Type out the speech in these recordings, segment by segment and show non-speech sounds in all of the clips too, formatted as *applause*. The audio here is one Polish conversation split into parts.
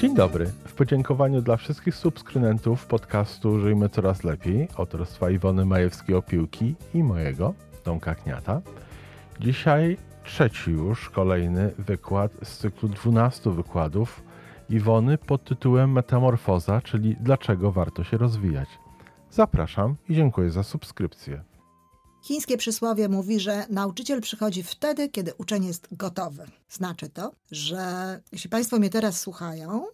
Dzień dobry. W podziękowaniu dla wszystkich subskrybentów podcastu Żyjmy Coraz Lepiej autorstwa Iwony Majewskiej-Opiłki i mojego, Tomka Kniata. Dzisiaj trzeci już kolejny wykład z cyklu 12 wykładów Iwony pod tytułem Metamorfoza, czyli Dlaczego warto się rozwijać. Zapraszam i dziękuję za subskrypcję. Chińskie przysłowie mówi, że nauczyciel przychodzi wtedy, kiedy uczeń jest gotowy. Znaczy to, że jeśli Państwo mnie teraz słuchają,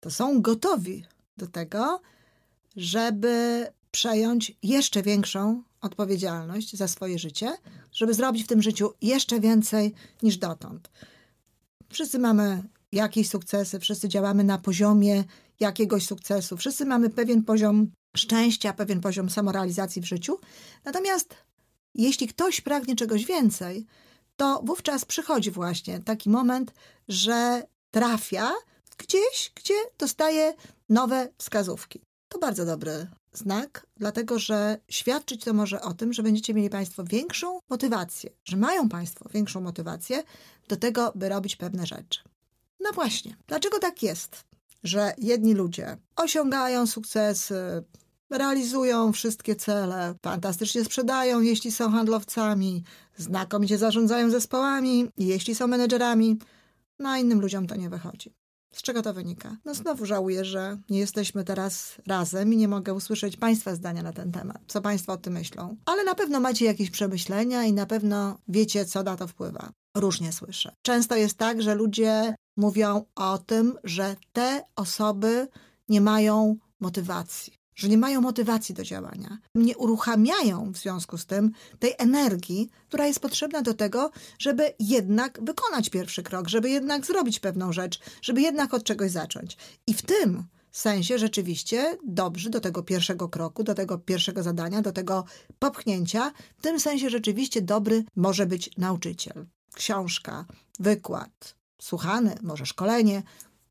to są gotowi do tego, żeby przejąć jeszcze większą odpowiedzialność za swoje życie, żeby zrobić w tym życiu jeszcze więcej niż dotąd. Wszyscy mamy jakieś sukcesy, wszyscy działamy na poziomie jakiegoś sukcesu, wszyscy mamy pewien poziom szczęścia, pewien poziom samorealizacji w życiu. Natomiast jeśli ktoś pragnie czegoś więcej, to wówczas przychodzi właśnie taki moment, że trafia gdzieś, gdzie dostaje nowe wskazówki. To bardzo dobry znak, dlatego że świadczyć to może o tym, że będziecie mieli Państwo większą motywację, że mają Państwo większą motywację do tego, by robić pewne rzeczy. No właśnie, dlaczego tak jest, że jedni ludzie osiągają sukcesy, realizują wszystkie cele, fantastycznie sprzedają, jeśli są handlowcami, znakomicie zarządzają zespołami, jeśli są menedżerami, no a innym ludziom to nie wychodzi. Z czego to wynika? No znowu żałuję, że nie jesteśmy teraz razem i nie mogę usłyszeć Państwa zdania na ten temat. Co Państwo o tym myślą? Ale na pewno macie jakieś przemyślenia i na pewno wiecie, co na to wpływa. Różnie słyszę. Często jest tak, że ludzie mówią o tym, że te osoby nie mają motywacji że nie mają motywacji do działania, nie uruchamiają w związku z tym tej energii, która jest potrzebna do tego, żeby jednak wykonać pierwszy krok, żeby jednak zrobić pewną rzecz, żeby jednak od czegoś zacząć. I w tym sensie rzeczywiście dobrzy do tego pierwszego kroku, do tego pierwszego zadania, do tego popchnięcia, w tym sensie rzeczywiście dobry może być nauczyciel. Książka, wykład, słuchany, może szkolenie,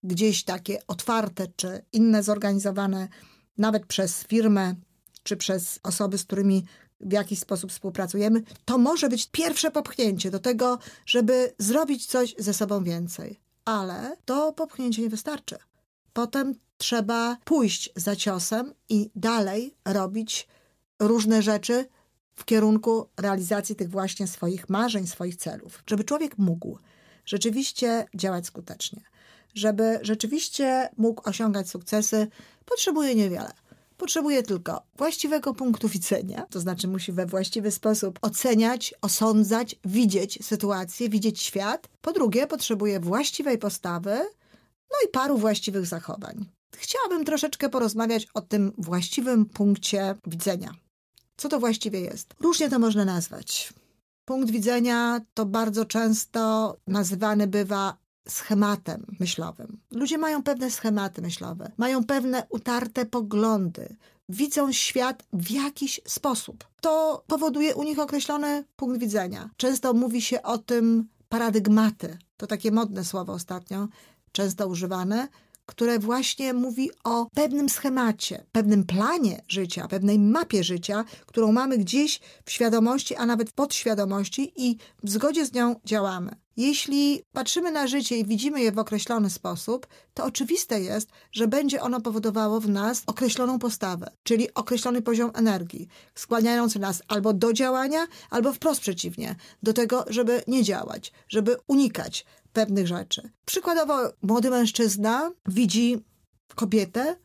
gdzieś takie otwarte czy inne zorganizowane nawet przez firmę czy przez osoby, z którymi w jakiś sposób współpracujemy, to może być pierwsze popchnięcie do tego, żeby zrobić coś ze sobą więcej. Ale to popchnięcie nie wystarczy. Potem trzeba pójść za ciosem i dalej robić różne rzeczy w kierunku realizacji tych właśnie swoich marzeń, swoich celów. Żeby człowiek mógł rzeczywiście działać skutecznie, żeby rzeczywiście mógł osiągać sukcesy, potrzebuje niewiele. Potrzebuje tylko właściwego punktu widzenia, to znaczy musi we właściwy sposób oceniać, osądzać, widzieć sytuację, widzieć świat. Po drugie, potrzebuje właściwej postawy, no i paru właściwych zachowań. Chciałabym troszeczkę porozmawiać o tym właściwym punkcie widzenia. Co to właściwie jest? Różnie to można nazwać. Punkt widzenia to bardzo często nazywany bywa schematem myślowym. Ludzie mają pewne schematy myślowe, mają pewne utarte poglądy, widzą świat w jakiś sposób. To powoduje u nich określony punkt widzenia. Często mówi się o tym paradygmaty. To takie modne słowo ostatnio, często używane, które właśnie mówi o pewnym schemacie, pewnym planie życia, pewnej mapie życia, którą mamy gdzieś w świadomości, a nawet podświadomości i w zgodzie z nią działamy. Jeśli patrzymy na życie i widzimy je w określony sposób, to oczywiste jest, że będzie ono powodowało w nas określoną postawę, czyli określony poziom energii, skłaniający nas albo do działania, albo wprost przeciwnie, do tego, żeby nie działać, żeby unikać pewnych rzeczy. Przykładowo, młody mężczyzna widzi kobietę,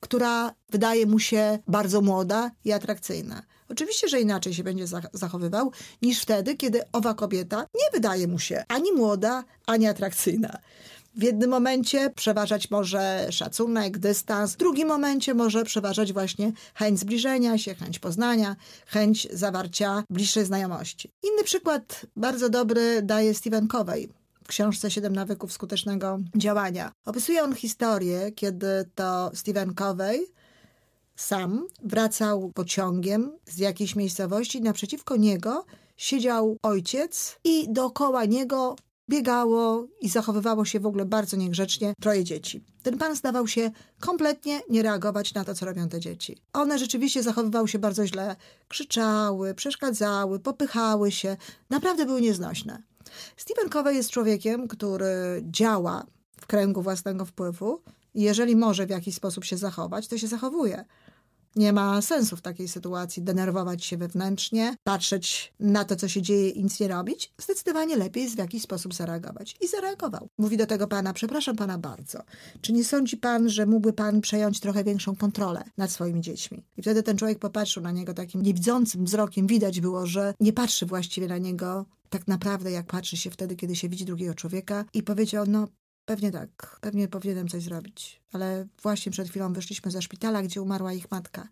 która wydaje mu się bardzo młoda i atrakcyjna. Oczywiście, że inaczej się będzie zachowywał niż wtedy, kiedy owa kobieta nie wydaje mu się ani młoda, ani atrakcyjna. W jednym momencie przeważać może szacunek, dystans, w drugim momencie może przeważać właśnie chęć zbliżenia się, chęć poznania, chęć zawarcia bliższej znajomości. Inny przykład bardzo dobry daje Stephen Covey książce Siedem nawyków skutecznego działania. Opisuje on historię, kiedy to Stephen Covey sam wracał pociągiem z jakiejś miejscowości. Naprzeciwko niego siedział ojciec i dookoła niego biegało i zachowywało się w ogóle bardzo niegrzecznie troje dzieci. Ten pan zdawał się kompletnie nie reagować na to, co robią te dzieci. One rzeczywiście zachowywały się bardzo źle, krzyczały, przeszkadzały, popychały się, naprawdę były nieznośne. Stephen Covey jest człowiekiem, który działa w kręgu własnego wpływu i jeżeli może w jakiś sposób się zachować, to się zachowuje. Nie ma sensu w takiej sytuacji denerwować się wewnętrznie, patrzeć na to, co się dzieje i nic nie robić. Zdecydowanie lepiej jest w jakiś sposób zareagować. I zareagował. Mówi do tego pana, przepraszam pana bardzo, czy nie sądzi pan, że mógłby pan przejąć trochę większą kontrolę nad swoimi dziećmi? I wtedy ten człowiek popatrzył na niego takim niewidzącym wzrokiem. Widać było, że nie patrzy właściwie na niego tak naprawdę, jak patrzy się wtedy, kiedy się widzi drugiego człowieka i powiedział, no Pewnie tak, pewnie powinienem coś zrobić. Ale właśnie przed chwilą wyszliśmy ze szpitala, gdzie umarła ich matka,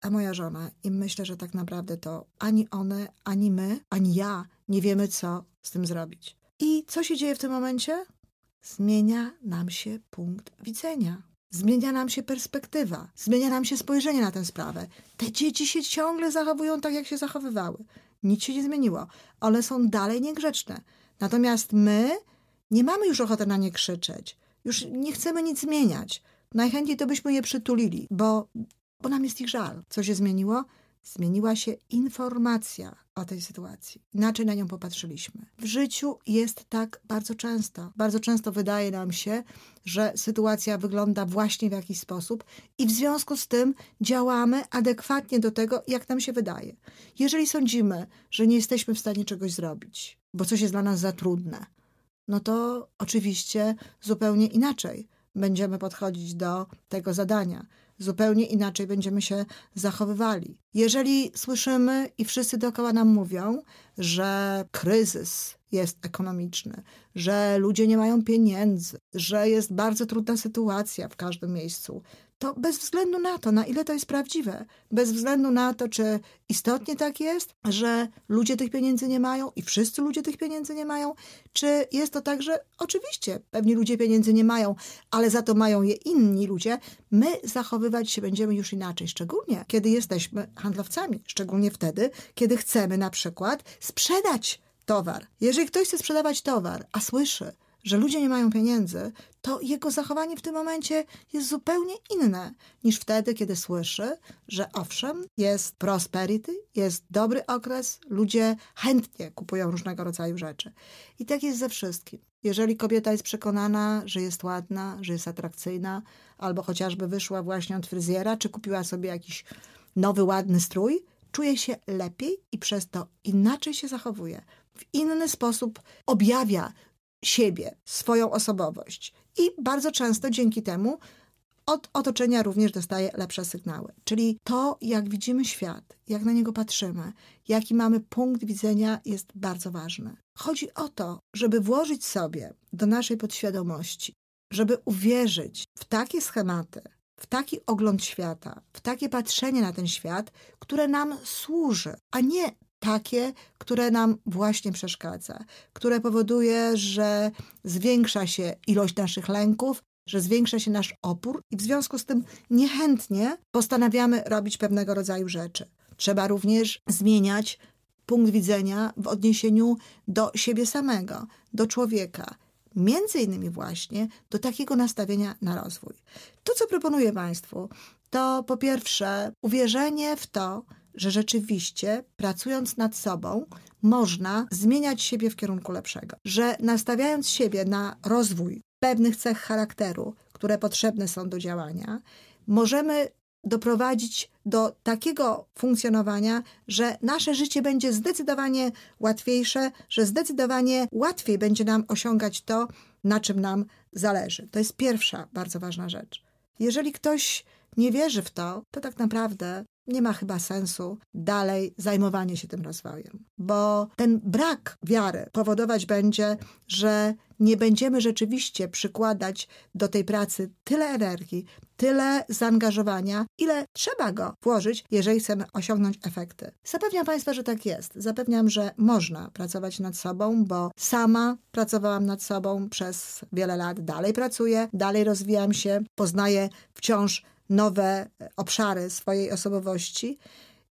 a moja żona. I myślę, że tak naprawdę to ani one, ani my, ani ja nie wiemy, co z tym zrobić. I co się dzieje w tym momencie? Zmienia nam się punkt widzenia. Zmienia nam się perspektywa, zmienia nam się spojrzenie na tę sprawę. Te dzieci się ciągle zachowują tak, jak się zachowywały. Nic się nie zmieniło. One są dalej niegrzeczne. Natomiast my nie mamy już ochoty na nie krzyczeć. Już nie chcemy nic zmieniać. Najchętniej to byśmy je przytulili, bo, bo nam jest ich żal. Co się zmieniło? Zmieniła się informacja o tej sytuacji. Inaczej na nią popatrzyliśmy. W życiu jest tak bardzo często. Bardzo często wydaje nam się, że sytuacja wygląda właśnie w jakiś sposób i w związku z tym działamy adekwatnie do tego, jak nam się wydaje. Jeżeli sądzimy, że nie jesteśmy w stanie czegoś zrobić, bo coś jest dla nas za trudne, no to oczywiście zupełnie inaczej będziemy podchodzić do tego zadania. Zupełnie inaczej będziemy się zachowywali. Jeżeli słyszymy i wszyscy dookoła nam mówią, że kryzys jest ekonomiczny, że ludzie nie mają pieniędzy, że jest bardzo trudna sytuacja w każdym miejscu, to bez względu na to, na ile to jest prawdziwe, bez względu na to, czy istotnie tak jest, że ludzie tych pieniędzy nie mają i wszyscy ludzie tych pieniędzy nie mają, czy jest to tak, że oczywiście pewni ludzie pieniędzy nie mają, ale za to mają je inni ludzie, my zachowywać się będziemy już inaczej, szczególnie kiedy jesteśmy handlowcami, szczególnie wtedy, kiedy chcemy na przykład sprzedać towar. Jeżeli ktoś chce sprzedawać towar, a słyszy, że ludzie nie mają pieniędzy, to jego zachowanie w tym momencie jest zupełnie inne niż wtedy, kiedy słyszy, że owszem, jest prosperity, jest dobry okres, ludzie chętnie kupują różnego rodzaju rzeczy. I tak jest ze wszystkim. Jeżeli kobieta jest przekonana, że jest ładna, że jest atrakcyjna, albo chociażby wyszła właśnie od fryzjera, czy kupiła sobie jakiś nowy, ładny strój, czuje się lepiej i przez to inaczej się zachowuje. W inny sposób objawia siebie, swoją osobowość. I bardzo często dzięki temu od otoczenia również dostaje lepsze sygnały. Czyli to, jak widzimy świat, jak na niego patrzymy, jaki mamy punkt widzenia, jest bardzo ważne. Chodzi o to, żeby włożyć sobie do naszej podświadomości, żeby uwierzyć w takie schematy, w taki ogląd świata, w takie patrzenie na ten świat, które nam służy, a nie takie, które nam właśnie przeszkadza, które powoduje, że zwiększa się ilość naszych lęków, że zwiększa się nasz opór i w związku z tym niechętnie postanawiamy robić pewnego rodzaju rzeczy. Trzeba również zmieniać punkt widzenia w odniesieniu do siebie samego, do człowieka, między innymi właśnie do takiego nastawienia na rozwój. To, co proponuję Państwu, to po pierwsze uwierzenie w to, że rzeczywiście pracując nad sobą, można zmieniać siebie w kierunku lepszego. Że nastawiając siebie na rozwój pewnych cech charakteru, które potrzebne są do działania, możemy doprowadzić do takiego funkcjonowania, że nasze życie będzie zdecydowanie łatwiejsze, że zdecydowanie łatwiej będzie nam osiągać to, na czym nam zależy. To jest pierwsza bardzo ważna rzecz. Jeżeli ktoś nie wierzy w to, to tak naprawdę nie ma chyba sensu dalej zajmowanie się tym rozwojem, bo ten brak wiary powodować będzie, że nie będziemy rzeczywiście przykładać do tej pracy tyle energii, tyle zaangażowania, ile trzeba go włożyć, jeżeli chcemy osiągnąć efekty. Zapewniam Państwa, że tak jest. Zapewniam, że można pracować nad sobą, bo sama pracowałam nad sobą przez wiele lat, dalej pracuję, dalej rozwijam się, poznaję wciąż nowe obszary swojej osobowości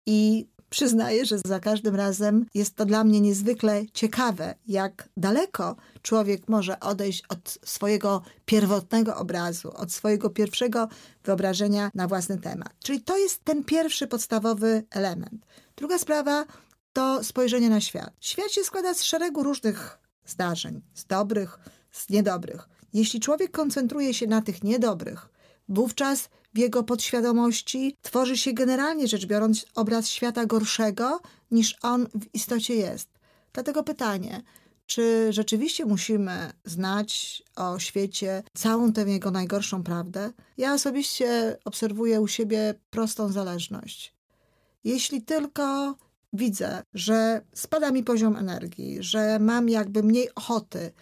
i przyznaję, że za każdym razem jest to dla mnie niezwykle ciekawe, jak daleko człowiek może odejść od swojego pierwotnego obrazu, od swojego pierwszego wyobrażenia na własny temat. Czyli to jest ten pierwszy podstawowy element. Druga sprawa to spojrzenie na świat. Świat się składa z szeregu różnych zdarzeń, z dobrych, z niedobrych. Jeśli człowiek koncentruje się na tych niedobrych, wówczas w jego podświadomości tworzy się generalnie rzecz biorąc obraz świata gorszego niż on w istocie jest. Dlatego pytanie, czy rzeczywiście musimy znać o świecie całą tę jego najgorszą prawdę? Ja osobiście obserwuję u siebie prostą zależność. Jeśli tylko widzę, że spada mi poziom energii, że mam jakby mniej ochoty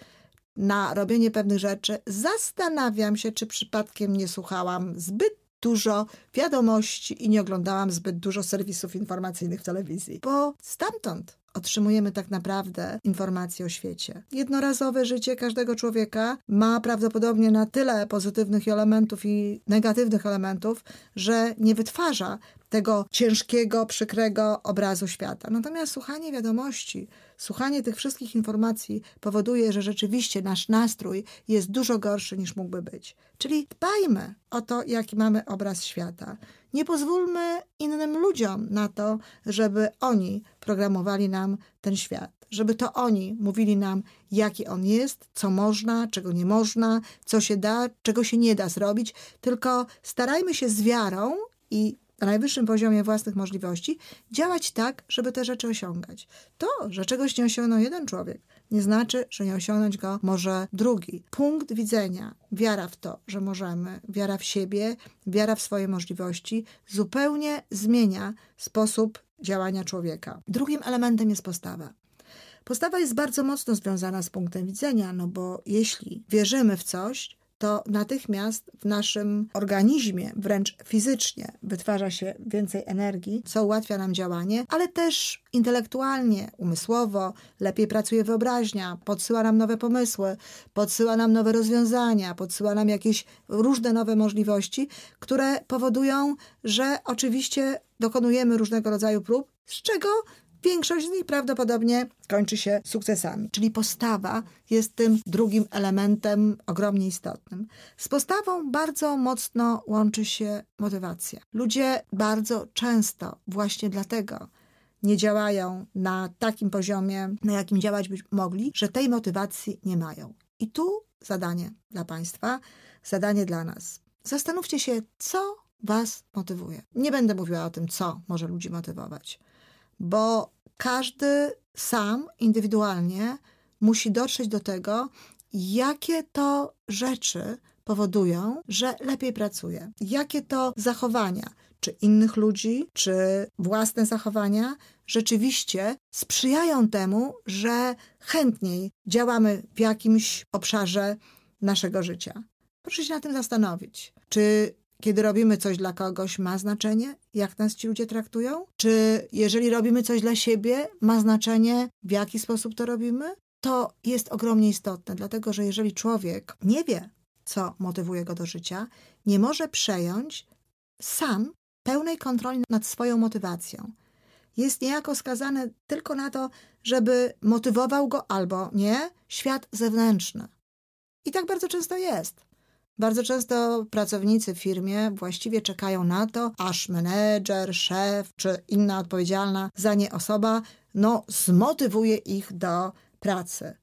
na robienie pewnych rzeczy, zastanawiam się, czy przypadkiem nie słuchałam zbyt dużo wiadomości i nie oglądałam zbyt dużo serwisów informacyjnych w telewizji, bo stamtąd otrzymujemy tak naprawdę informacje o świecie. Jednorazowe życie każdego człowieka ma prawdopodobnie na tyle pozytywnych elementów i negatywnych elementów, że nie wytwarza tego ciężkiego, przykrego obrazu świata. Natomiast słuchanie wiadomości, słuchanie tych wszystkich informacji powoduje, że rzeczywiście nasz nastrój jest dużo gorszy niż mógłby być. Czyli dbajmy o to, jaki mamy obraz świata. Nie pozwólmy innym ludziom na to, żeby oni programowali nam ten świat, żeby to oni mówili nam, jaki on jest, co można, czego nie można, co się da, czego się nie da zrobić, tylko starajmy się z wiarą i na najwyższym poziomie własnych możliwości działać tak, żeby te rzeczy osiągać. To, że czegoś nie osiągnął jeden człowiek, nie znaczy, że nie osiągnąć go może drugi. Punkt widzenia, wiara w to, że możemy, wiara w siebie, wiara w swoje możliwości zupełnie zmienia sposób działania człowieka. Drugim elementem jest postawa. Postawa jest bardzo mocno związana z punktem widzenia, no bo jeśli wierzymy w coś, to natychmiast w naszym organizmie, wręcz fizycznie, wytwarza się więcej energii, co ułatwia nam działanie, ale też intelektualnie, umysłowo lepiej pracuje wyobraźnia, podsyła nam nowe pomysły, podsyła nam nowe rozwiązania, podsyła nam jakieś różne nowe możliwości, które powodują, że oczywiście dokonujemy różnego rodzaju prób, z czego Większość z nich prawdopodobnie kończy się sukcesami. Czyli postawa jest tym drugim elementem ogromnie istotnym. Z postawą bardzo mocno łączy się motywacja. Ludzie bardzo często właśnie dlatego nie działają na takim poziomie, na jakim działać by mogli, że tej motywacji nie mają. I tu zadanie dla Państwa, zadanie dla nas. Zastanówcie się, co Was motywuje. Nie będę mówiła o tym, co może ludzi motywować, bo każdy sam, indywidualnie musi dotrzeć do tego, jakie to rzeczy powodują, że lepiej pracuje. Jakie to zachowania, czy innych ludzi, czy własne zachowania, rzeczywiście sprzyjają temu, że chętniej działamy w jakimś obszarze naszego życia. Proszę się na tym zastanowić. Czy kiedy robimy coś dla kogoś, ma znaczenie, jak nas ci ludzie traktują? Czy jeżeli robimy coś dla siebie, ma znaczenie, w jaki sposób to robimy? To jest ogromnie istotne, dlatego że jeżeli człowiek nie wie, co motywuje go do życia, nie może przejąć sam pełnej kontroli nad swoją motywacją. Jest niejako skazany tylko na to, żeby motywował go albo nie świat zewnętrzny. I tak bardzo często jest. Bardzo często pracownicy w firmie właściwie czekają na to, aż menedżer, szef czy inna odpowiedzialna za nie osoba no, zmotywuje ich do pracy.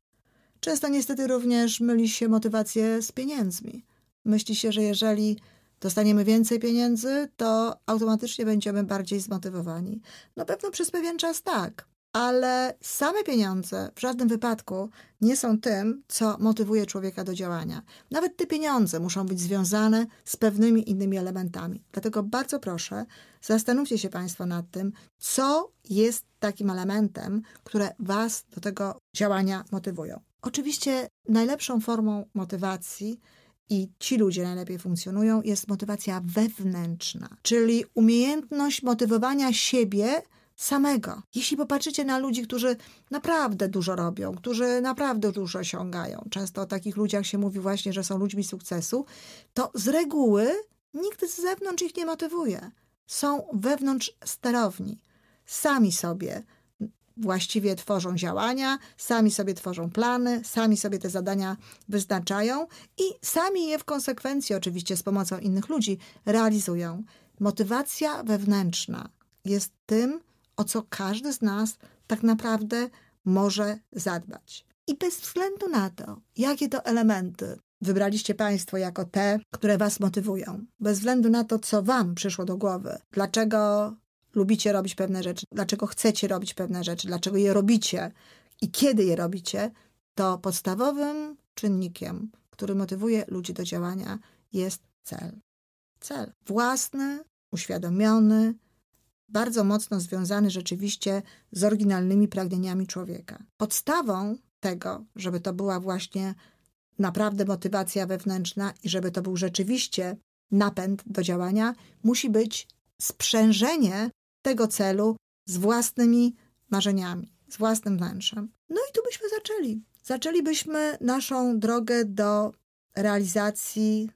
Często niestety również myli się motywację z pieniędzmi. Myśli się, że jeżeli dostaniemy więcej pieniędzy, to automatycznie będziemy bardziej zmotywowani. No pewno przez pewien czas tak, ale same pieniądze w żadnym wypadku nie są tym, co motywuje człowieka do działania. Nawet te pieniądze muszą być związane z pewnymi innymi elementami. Dlatego bardzo proszę, zastanówcie się Państwo nad tym, co jest takim elementem, które Was do tego działania motywują. Oczywiście najlepszą formą motywacji i ci ludzie najlepiej funkcjonują, jest motywacja wewnętrzna, czyli umiejętność motywowania siebie samego. Jeśli popatrzycie na ludzi, którzy naprawdę dużo robią, którzy naprawdę dużo osiągają, często o takich ludziach się mówi właśnie, że są ludźmi sukcesu, to z reguły nikt z zewnątrz ich nie motywuje. Są wewnątrz sterowni. Sami sobie właściwie tworzą działania, sami sobie tworzą plany, sami sobie te zadania wyznaczają i sami je w konsekwencji, oczywiście z pomocą innych ludzi, realizują. Motywacja wewnętrzna jest tym, o co każdy z nas tak naprawdę może zadbać. I bez względu na to, jakie to elementy wybraliście Państwo jako te, które Was motywują. Bez względu na to, co Wam przyszło do głowy. Dlaczego lubicie robić pewne rzeczy, dlaczego chcecie robić pewne rzeczy, dlaczego je robicie i kiedy je robicie, to podstawowym czynnikiem, który motywuje ludzi do działania, jest cel. Cel własny, uświadomiony, bardzo mocno związany rzeczywiście z oryginalnymi pragnieniami człowieka. Podstawą tego, żeby to była właśnie naprawdę motywacja wewnętrzna i żeby to był rzeczywiście napęd do działania, musi być sprzężenie tego celu z własnymi marzeniami, z własnym wnętrzem. No i tu byśmy zaczęli. Zaczęlibyśmy naszą drogę do realizacji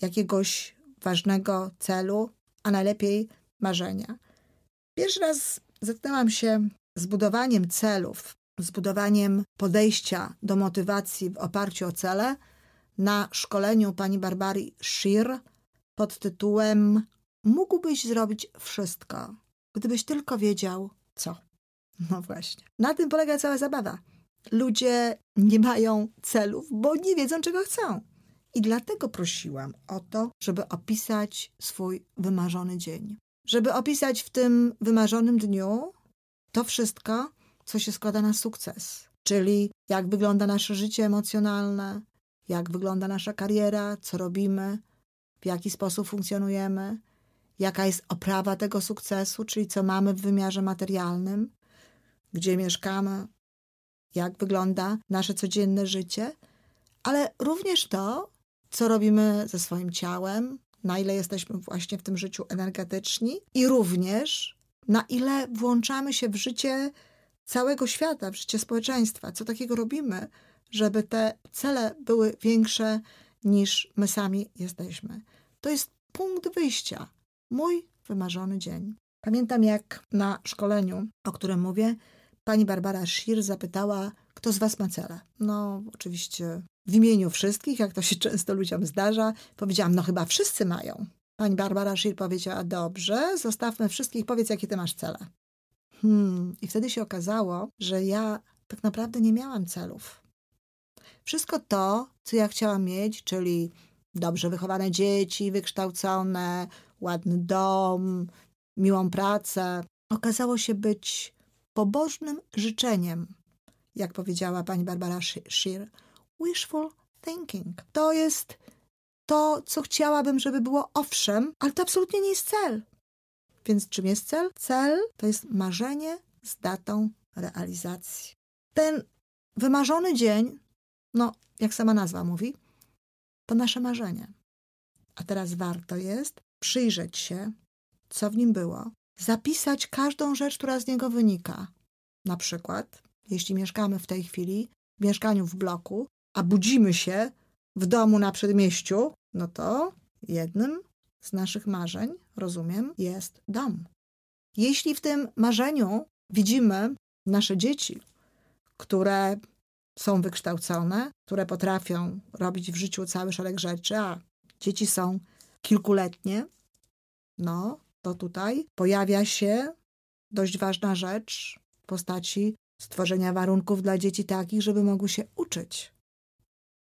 jakiegoś ważnego celu, a najlepiej marzenia. Pierwszy raz zetknęłam się z budowaniem celów, z budowaniem podejścia do motywacji w oparciu o cele na szkoleniu pani Barbary Shear pod tytułem Mógłbyś zrobić wszystko, gdybyś tylko wiedział co. No właśnie. Na tym polega cała zabawa. Ludzie nie mają celów, bo nie wiedzą, czego chcą. I dlatego prosiłam o to, żeby opisać swój wymarzony dzień. Żeby opisać w tym wymarzonym dniu to wszystko, co się składa na sukces. Czyli jak wygląda nasze życie emocjonalne, jak wygląda nasza kariera, co robimy, w jaki sposób funkcjonujemy, jaka jest oprawa tego sukcesu, czyli co mamy w wymiarze materialnym, gdzie mieszkamy, jak wygląda nasze codzienne życie, ale również to, co robimy ze swoim ciałem, na ile jesteśmy właśnie w tym życiu energetyczni i również na ile włączamy się w życie całego świata, w życie społeczeństwa, co takiego robimy, żeby te cele były większe niż my sami jesteśmy. To jest punkt wyjścia, mój wymarzony dzień. Pamiętam, jak na szkoleniu, o którym mówię, pani Barbara Schir zapytała, kto z was ma cele. No, oczywiście w imieniu wszystkich, jak to się *laughs* często ludziom zdarza, powiedziałam, no chyba wszyscy mają. Pani Barbara Schir powiedziała, dobrze, zostawmy wszystkich, powiedz, jakie ty masz cele. Hmm, i wtedy się okazało, że ja tak naprawdę nie miałam celów. Wszystko to, co ja chciałam mieć, czyli dobrze wychowane dzieci, wykształcone, ładny dom, miłą pracę, okazało się być pobożnym życzeniem, jak powiedziała pani Barbara Shear. Wishful thinking. To jest to, co chciałabym, żeby było owszem, ale to absolutnie nie jest cel. Więc czym jest cel? Cel to jest marzenie z datą realizacji. Ten wymarzony dzień, no, jak sama nazwa mówi, to nasze marzenie. A teraz warto jest przyjrzeć się, co w nim było, zapisać każdą rzecz, która z niego wynika. Na przykład, jeśli mieszkamy w tej chwili w mieszkaniu w bloku, a budzimy się w domu na przedmieściu, no to jednym z naszych marzeń, rozumiem, jest dom. Jeśli w tym marzeniu widzimy nasze dzieci, które są wykształcone, które potrafią robić w życiu cały szereg rzeczy, a dzieci są kilkuletnie, no to tutaj pojawia się dość ważna rzecz w postaci stworzenia warunków dla dzieci takich, żeby mogły się uczyć.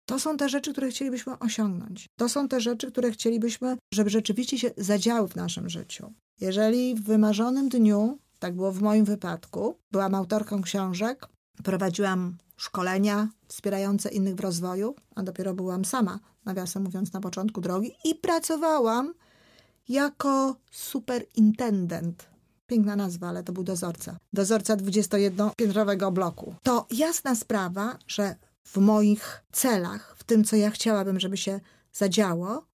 To są te rzeczy, które chcielibyśmy osiągnąć. To są te rzeczy, które chcielibyśmy, żeby rzeczywiście się zadziały w naszym życiu. Jeżeli w wymarzonym dniu, tak było w moim wypadku, byłam autorką książek, prowadziłam szkolenia wspierające innych w rozwoju, a dopiero byłam sama, nawiasem mówiąc, na początku drogi i pracowałam jako superintendent. Piękna nazwa, ale to był dozorca. Dozorca 21-piętrowego bloku. To jasna sprawa, że w moich celach, w tym, co ja chciałabym, żeby się zadziało,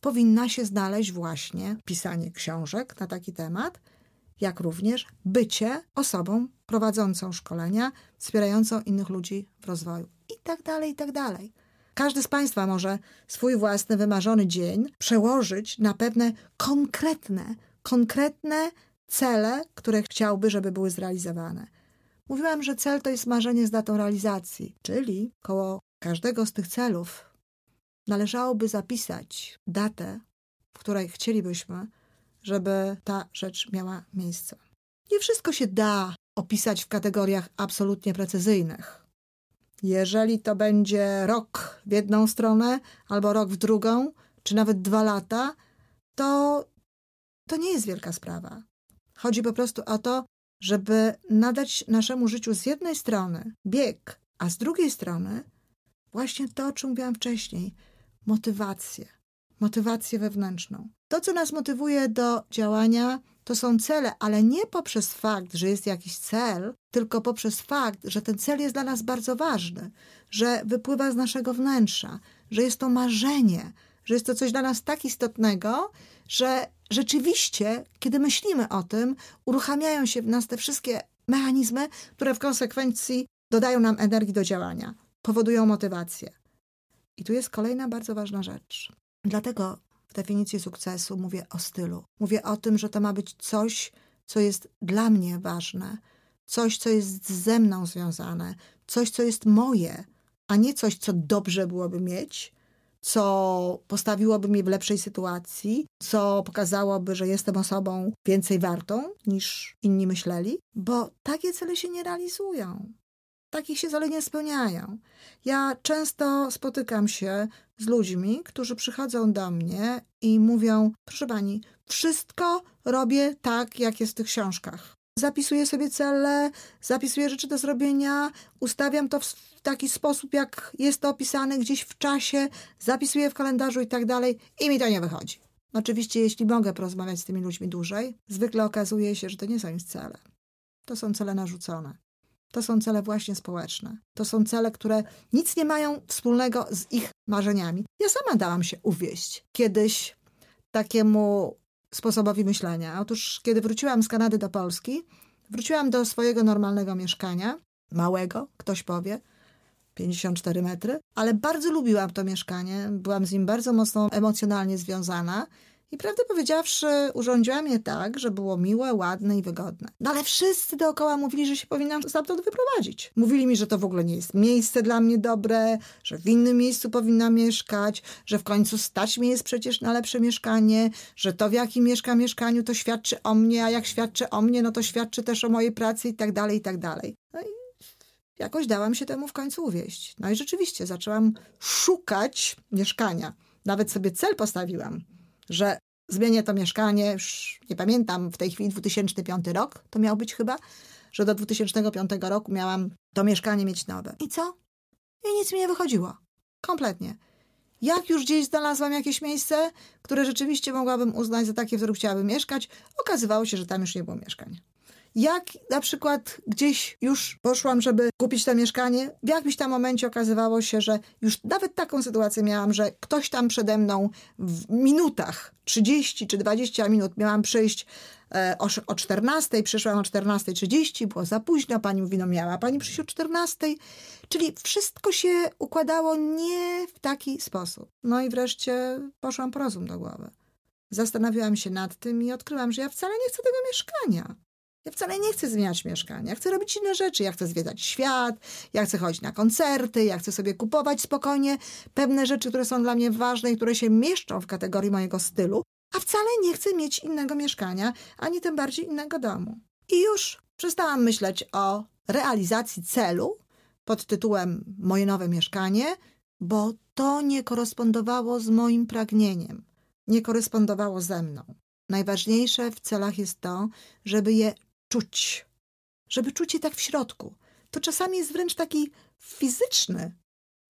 powinna się znaleźć właśnie pisanie książek na taki temat, jak również bycie osobą prowadzącą szkolenia, wspierającą innych ludzi w rozwoju i tak dalej, i tak dalej. Każdy z Państwa może swój własny wymarzony dzień przełożyć na pewne konkretne, konkretne cele, które chciałby, żeby były zrealizowane. Mówiłam, że cel to jest marzenie z datą realizacji, czyli koło każdego z tych celów należałoby zapisać datę, w której chcielibyśmy, żeby ta rzecz miała miejsce. Nie wszystko się da opisać w kategoriach absolutnie precyzyjnych. Jeżeli to będzie rok w jedną stronę, albo rok w drugą, czy nawet dwa lata, to to nie jest wielka sprawa. Chodzi po prostu o to, żeby nadać naszemu życiu z jednej strony bieg, a z drugiej strony właśnie to, o czym mówiłam wcześniej motywację, motywację wewnętrzną. To, co nas motywuje do działania, to są cele, ale nie poprzez fakt, że jest jakiś cel, tylko poprzez fakt, że ten cel jest dla nas bardzo ważny, że wypływa z naszego wnętrza, że jest to marzenie, że jest to coś dla nas tak istotnego, że rzeczywiście, kiedy myślimy o tym, uruchamiają się w nas te wszystkie mechanizmy, które w konsekwencji dodają nam energii do działania, powodują motywację. I tu jest kolejna bardzo ważna rzecz. Dlatego w definicji sukcesu mówię o stylu. Mówię o tym, że to ma być coś, co jest dla mnie ważne, coś, co jest ze mną związane, coś, co jest moje, a nie coś, co dobrze byłoby mieć, co postawiłoby mnie w lepszej sytuacji, co pokazałoby, że jestem osobą więcej wartą niż inni myśleli, bo takie cele się nie realizują. Takich się cele nie spełniają. Ja często spotykam się z ludźmi, którzy przychodzą do mnie i mówią: Proszę pani, wszystko robię tak, jak jest w tych książkach. Zapisuję sobie cele, zapisuję rzeczy do zrobienia, ustawiam to w taki sposób, jak jest to opisane gdzieś w czasie, zapisuję w kalendarzu i tak dalej, i mi to nie wychodzi. Oczywiście, jeśli mogę porozmawiać z tymi ludźmi dłużej, zwykle okazuje się, że to nie są ich cele. To są cele narzucone. To są cele właśnie społeczne. To są cele, które nic nie mają wspólnego z ich marzeniami. Ja sama dałam się uwieść kiedyś takiemu sposobowi myślenia. Otóż, kiedy wróciłam z Kanady do Polski, wróciłam do swojego normalnego mieszkania, małego, ktoś powie, 54 metry, ale bardzo lubiłam to mieszkanie, byłam z nim bardzo mocno emocjonalnie związana i prawdę powiedziawszy, urządziłam je tak, że było miłe, ładne i wygodne. No ale wszyscy dookoła mówili, że się powinnam stamtąd wyprowadzić. Mówili mi, że to w ogóle nie jest miejsce dla mnie dobre, że w innym miejscu powinna mieszkać, że w końcu stać mi jest przecież na lepsze mieszkanie, że to w jakim mieszka mieszkaniu to świadczy o mnie, a jak świadczy o mnie, no to świadczy też o mojej pracy i tak dalej, i tak dalej. No i jakoś dałam się temu w końcu uwieść. No i rzeczywiście zaczęłam szukać mieszkania. Nawet sobie cel postawiłam że zmienię to mieszkanie, już nie pamiętam, w tej chwili 2005 rok to miał być chyba, że do 2005 roku miałam to mieszkanie mieć nowe. I co? I nic mi nie wychodziło. Kompletnie. Jak już gdzieś znalazłam jakieś miejsce, które rzeczywiście mogłabym uznać za takie, w którym chciałabym mieszkać, okazywało się, że tam już nie było mieszkań. Jak na przykład gdzieś już poszłam, żeby kupić to mieszkanie, w jakimś tam momencie okazywało się, że już nawet taką sytuację miałam, że ktoś tam przede mną w minutach, 30 czy 20 minut miałam przyjść e, o, o 14, przyszłam o 14.30, było za późno, pani mówi, no miała pani przyjść o 14, czyli wszystko się układało nie w taki sposób. No i wreszcie poszłam po rozum do głowy. Zastanawiałam się nad tym i odkryłam, że ja wcale nie chcę tego mieszkania. Ja wcale nie chcę zmieniać mieszkania. Chcę robić inne rzeczy. Ja chcę zwiedzać świat, ja chcę chodzić na koncerty, ja chcę sobie kupować spokojnie pewne rzeczy, które są dla mnie ważne i które się mieszczą w kategorii mojego stylu, a wcale nie chcę mieć innego mieszkania, ani tym bardziej innego domu. I już przestałam myśleć o realizacji celu pod tytułem Moje nowe mieszkanie, bo to nie korespondowało z moim pragnieniem, nie korespondowało ze mną. Najważniejsze w celach jest to, żeby je czuć, żeby czuć je tak w środku. To czasami jest wręcz taki fizyczny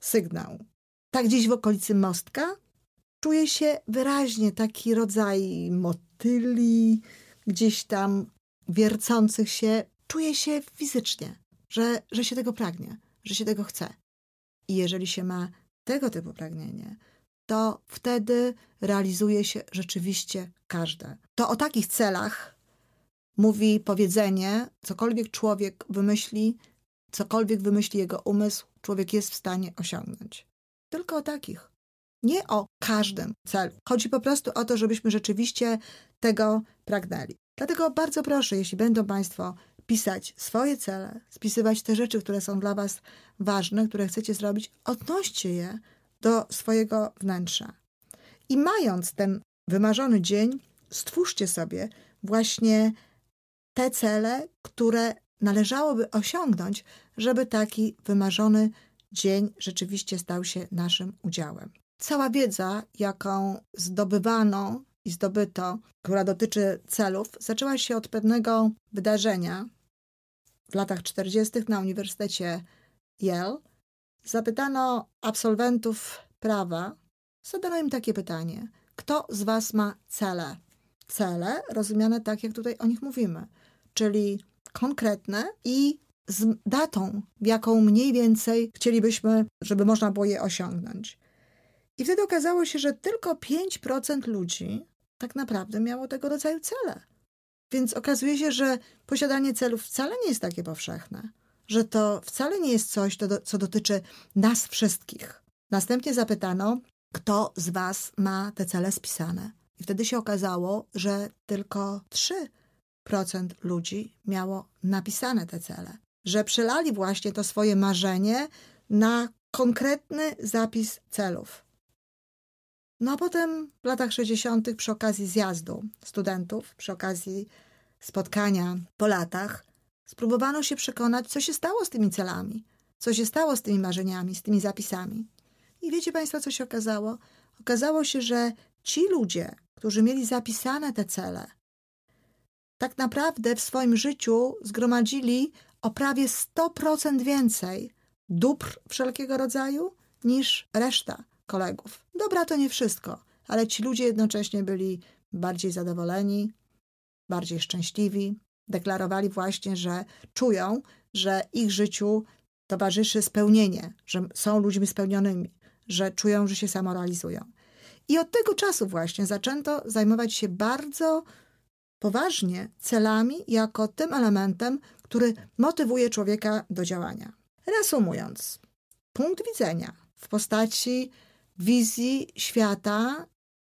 sygnał. Tak gdzieś w okolicy mostka czuje się wyraźnie taki rodzaj motyli, gdzieś tam wiercących się. Czuje się fizycznie, że, że się tego pragnie, że się tego chce. I jeżeli się ma tego typu pragnienie, to wtedy realizuje się rzeczywiście każde. To o takich celach mówi powiedzenie: cokolwiek człowiek wymyśli, cokolwiek wymyśli jego umysł, człowiek jest w stanie osiągnąć. Tylko o takich. Nie o każdym celu. Chodzi po prostu o to, żebyśmy rzeczywiście tego pragnęli. Dlatego bardzo proszę, jeśli będą Państwo pisać swoje cele, spisywać te rzeczy, które są dla Was ważne, które chcecie zrobić, odnoście je do swojego wnętrza. I mając ten wymarzony dzień, stwórzcie sobie właśnie te cele, które należałoby osiągnąć, żeby taki wymarzony dzień rzeczywiście stał się naszym udziałem. Cała wiedza, jaką zdobywano i zdobyto, która dotyczy celów, zaczęła się od pewnego wydarzenia w latach 40. na Uniwersytecie Yale. Zapytano absolwentów prawa, zadano im takie pytanie: kto z Was ma cele? Cele rozumiane tak, jak tutaj o nich mówimy, czyli konkretne i z datą, jaką mniej więcej chcielibyśmy, żeby można było je osiągnąć. I wtedy okazało się, że tylko 5% ludzi tak naprawdę miało tego rodzaju cele. Więc okazuje się, że posiadanie celów wcale nie jest takie powszechne, że to wcale nie jest coś, co dotyczy nas wszystkich. Następnie zapytano, kto z Was ma te cele spisane. I wtedy się okazało, że tylko 3% ludzi miało napisane te cele, że przelali właśnie to swoje marzenie na konkretny zapis celów. No a potem w latach 60. przy okazji zjazdu studentów, przy okazji spotkania po latach, spróbowano się przekonać, co się stało z tymi celami, co się stało z tymi marzeniami, z tymi zapisami. I wiecie Państwo, co się okazało? Okazało się, że ci ludzie, którzy mieli zapisane te cele, tak naprawdę w swoim życiu zgromadzili o prawie 100% więcej dóbr wszelkiego rodzaju niż reszta kolegów. Dobra to nie wszystko, ale ci ludzie jednocześnie byli bardziej zadowoleni, bardziej szczęśliwi. Deklarowali właśnie, że czują, że ich życiu towarzyszy spełnienie, że są ludźmi spełnionymi, że czują, że się samorealizują. I od tego czasu właśnie zaczęto zajmować się bardzo poważnie celami jako tym elementem, który motywuje człowieka do działania. Reasumując, punkt widzenia w postaci wizji świata,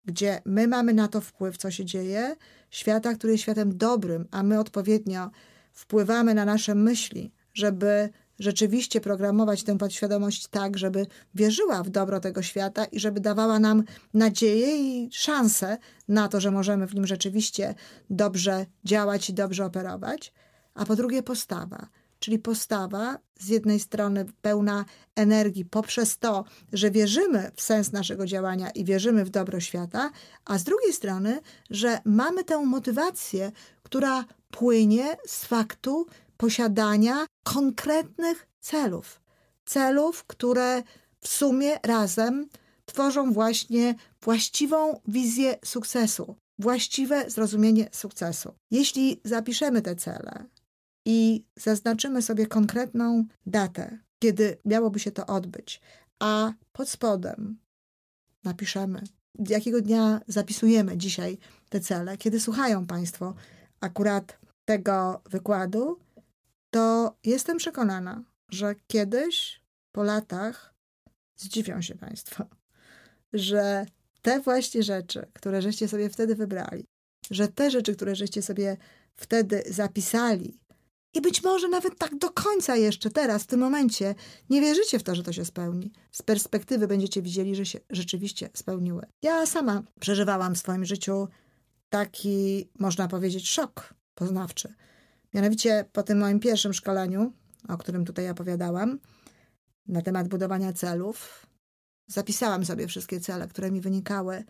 gdzie my mamy na to wpływ, co się dzieje, świata, który jest światem dobrym, a my odpowiednio wpływamy na nasze myśli, żeby rzeczywiście programować tę podświadomość tak, żeby wierzyła w dobro tego świata i żeby dawała nam nadzieję i szansę na to, że możemy w nim rzeczywiście dobrze działać i dobrze operować, a po drugie postawa. Czyli postawa z jednej strony pełna energii poprzez to, że wierzymy w sens naszego działania i wierzymy w dobro świata, a z drugiej strony, że mamy tę motywację, która płynie z faktu posiadania konkretnych celów. Celów, które w sumie razem tworzą właśnie właściwą wizję sukcesu, właściwe zrozumienie sukcesu. Jeśli zapiszemy te cele, i zaznaczymy sobie konkretną datę, kiedy miałoby się to odbyć, a pod spodem napiszemy, jakiego dnia zapisujemy dzisiaj te cele. Kiedy słuchają Państwo akurat tego wykładu, to jestem przekonana, że kiedyś po latach zdziwią się Państwo, *laughs* że te właśnie rzeczy, które żeście sobie wtedy wybrali, że te rzeczy, które żeście sobie wtedy zapisali, i być może nawet tak do końca jeszcze teraz, w tym momencie, nie wierzycie w to, że to się spełni. Z perspektywy będziecie widzieli, że się rzeczywiście spełniły. Ja sama przeżywałam w swoim życiu taki, można powiedzieć, szok poznawczy. Mianowicie po tym moim pierwszym szkoleniu, o którym tutaj opowiadałam, na temat budowania celów, zapisałam sobie wszystkie cele, które mi wynikały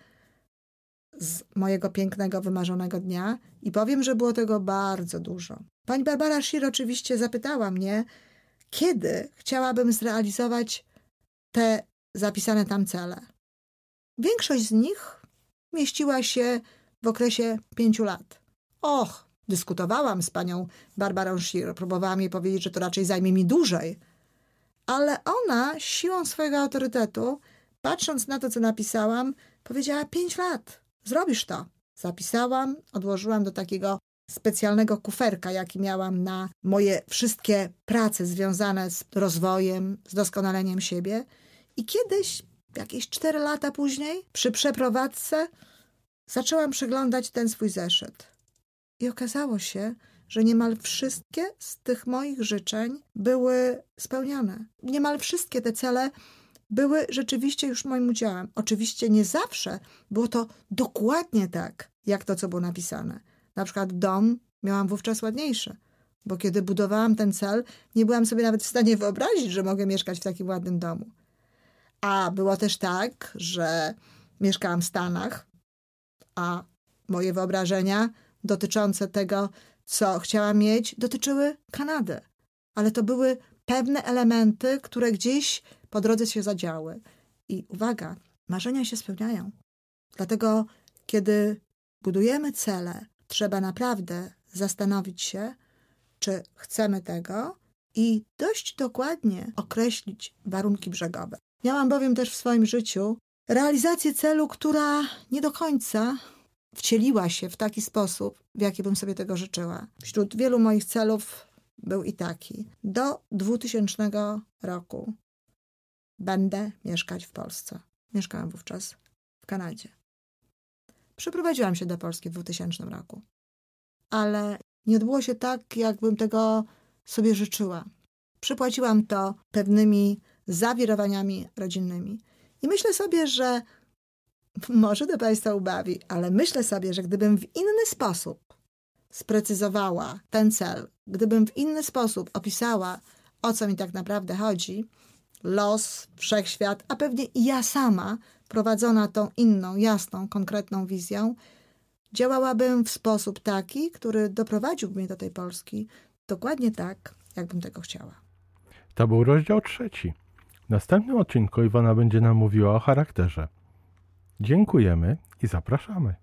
z mojego pięknego, wymarzonego dnia i powiem, że było tego bardzo dużo. Pani Barbara Shir oczywiście zapytała mnie, kiedy chciałabym zrealizować te zapisane tam cele. Większość z nich mieściła się w okresie pięciu lat. Och, dyskutowałam z panią Barbarą Shir, próbowałam jej powiedzieć, że to raczej zajmie mi dłużej. Ale ona, siłą swojego autorytetu, patrząc na to, co napisałam, powiedziała pięć lat. Zrobisz to. Zapisałam, odłożyłam do takiego specjalnego kuferka, jaki miałam na moje wszystkie prace związane z rozwojem, z doskonaleniem siebie. I kiedyś, jakieś cztery lata później, przy przeprowadzce, zaczęłam przeglądać ten swój zeszyt. I okazało się, że niemal wszystkie z tych moich życzeń były spełnione. Niemal wszystkie te cele były rzeczywiście już moim udziałem. Oczywiście nie zawsze było to dokładnie tak, jak to, co było napisane. Na przykład dom miałam wówczas ładniejszy. Bo kiedy budowałam ten cel, nie byłam sobie nawet w stanie wyobrazić, że mogę mieszkać w takim ładnym domu. A było też tak, że mieszkałam w Stanach, a moje wyobrażenia dotyczące tego, co chciałam mieć, dotyczyły Kanady. Ale to były pewne elementy, które gdzieś po drodze się zadziały. I uwaga, marzenia się spełniają. Dlatego, kiedy budujemy cele, trzeba naprawdę zastanowić się, czy chcemy tego i dość dokładnie określić warunki brzegowe. Miałam bowiem też w swoim życiu realizację celu, która nie do końca wcieliła się w taki sposób, w jaki bym sobie tego życzyła. Wśród wielu moich celów był i taki. Do 2000 roku będę mieszkać w Polsce. Mieszkałam wówczas w Kanadzie. Przeprowadziłam się do Polski w 2000 roku, ale nie odbyło się tak, jakbym tego sobie życzyła. Przypłaciłam to pewnymi zawirowaniami rodzinnymi. I myślę sobie, że może to Państwa ubawi, ale myślę sobie, że gdybym w inny sposób sprecyzowała ten cel, gdybym w inny sposób opisała, o co mi tak naprawdę chodzi, los, wszechświat, a pewnie i ja sama, prowadzona tą inną, jasną, konkretną wizją, działałabym w sposób taki, który doprowadził mnie do tej Polski dokładnie tak, jakbym tego chciała. To był rozdział trzeci. W następnym odcinku Iwona będzie nam mówiła o charakterze. Dziękujemy i zapraszamy.